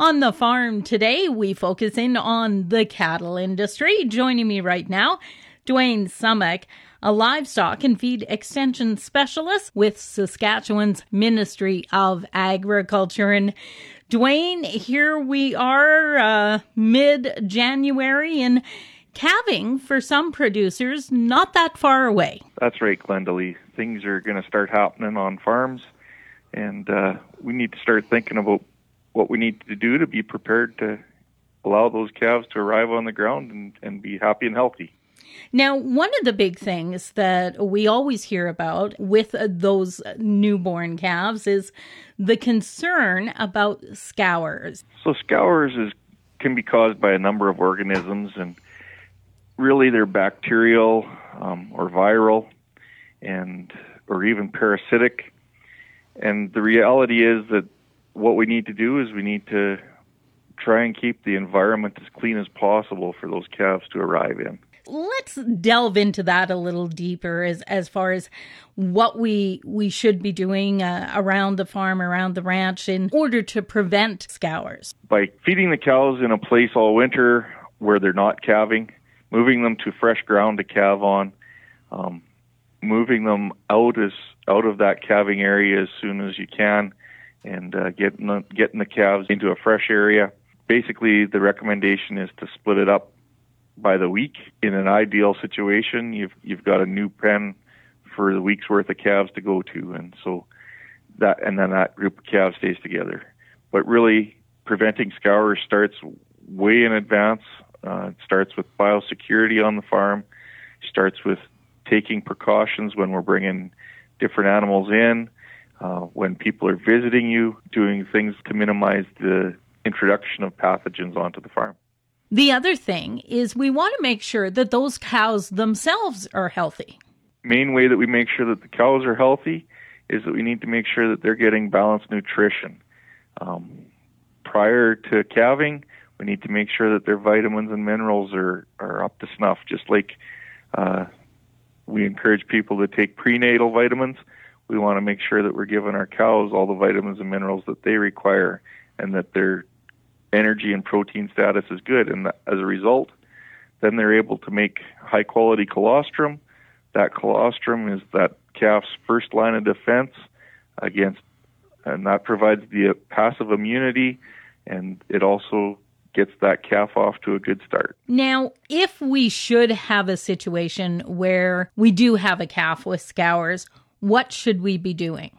On the farm today, we focus in on the cattle industry. Joining me right now, Dwayne Summach, a livestock and feed extension specialist with Saskatchewan's Ministry of Agriculture. And Dwayne, here we are, uh, mid January, and calving for some producers not that far away. That's right, Glendalee. Things are going to start happening on farms, and uh, we need to start thinking about what we need to do to be prepared to allow those calves to arrive on the ground and, and be happy and healthy. Now, one of the big things that we always hear about with those newborn calves is the concern about scours. So, scours is, can be caused by a number of organisms, and really they're bacterial um, or viral, and or even parasitic. And the reality is that what we need to do is we need to try and keep the environment as clean as possible for those calves to arrive in. Let's delve into that a little deeper as as far as what we we should be doing uh, around the farm, around the ranch, in order to prevent scours. By feeding the cows in a place all winter where they're not calving, moving them to fresh ground to calve on, um, moving them out as out of that calving area as soon as you can, and uh, getting the, getting the calves into a fresh area. Basically, the recommendation is to split it up by the week. In an ideal situation, you've you've got a new pen for the week's worth of calves to go to, and so that and then that group of calves stays together. But really, preventing scours starts way in advance. Uh, it starts with biosecurity on the farm. Starts with taking precautions when we're bringing different animals in uh, when people are visiting you, doing things to minimize the introduction of pathogens onto the farm. The other thing is we want to make sure that those cows themselves are healthy. Main way that we make sure that the cows are healthy is that we need to make sure that they're getting balanced nutrition. Um, prior to calving, we need to make sure that their vitamins and minerals are, are up to snuff, just like uh, we encourage people to take prenatal vitamins we want to make sure that we're giving our cows all the vitamins and minerals that they require and that their energy and protein status is good. And as a result, then they're able to make high quality colostrum. That colostrum is that calf's first line of defense against, and that provides the uh, passive immunity, and it also gets that calf off to a good start. Now, if we should have a situation where we do have a calf with scours, what should we be doing?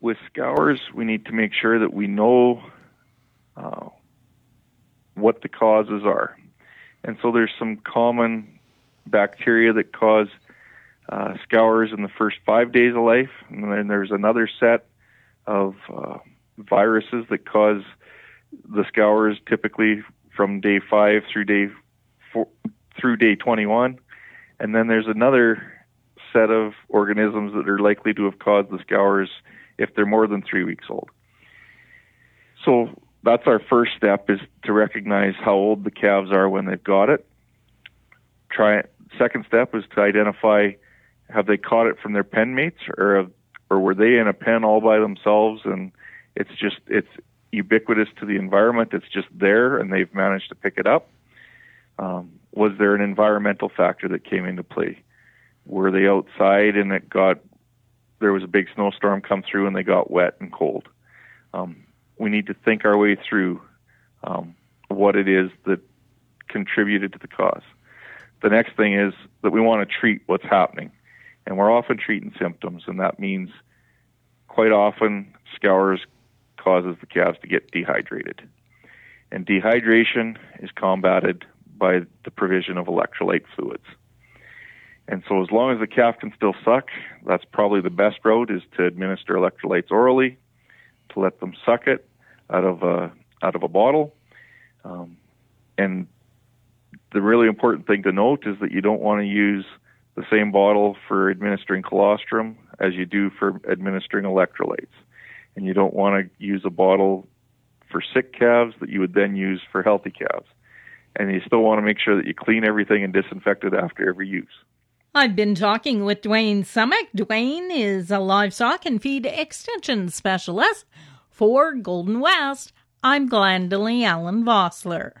With scours, we need to make sure that we know uh, what the causes are. And so there's some common bacteria that cause uh, scours in the first five days of life, and then there's another set of uh, viruses that cause the scours typically from day five through day four, through day 21, and then there's another set of organisms that are likely to have caused the scours if they're more than three weeks old. So that's our first step is to recognize how old the calves are when they've got it. Try it. second step is to identify have they caught it from their pen mates or or were they in a pen all by themselves and it's just it's ubiquitous to the environment it's just there and they've managed to pick it up um, was there an environmental factor that came into play were they outside and it got there was a big snowstorm come through and they got wet and cold. Um, we need to think our way through um, what it is that contributed to the cause. The next thing is that we want to treat what's happening, and we're often treating symptoms, and that means quite often scours causes the calves to get dehydrated, and dehydration is combated by the provision of electrolyte fluids. And so, as long as the calf can still suck, that's probably the best route is to administer electrolytes orally, to let them suck it out of a out of a bottle. Um, and the really important thing to note is that you don't want to use the same bottle for administering colostrum as you do for administering electrolytes. And you don't want to use a bottle for sick calves that you would then use for healthy calves. And you still want to make sure that you clean everything and disinfect it after every use. I've been talking with Dwayne Summach. Dwayne is a livestock and feed extension specialist for Golden West I'm Glendalee Allen Vossler.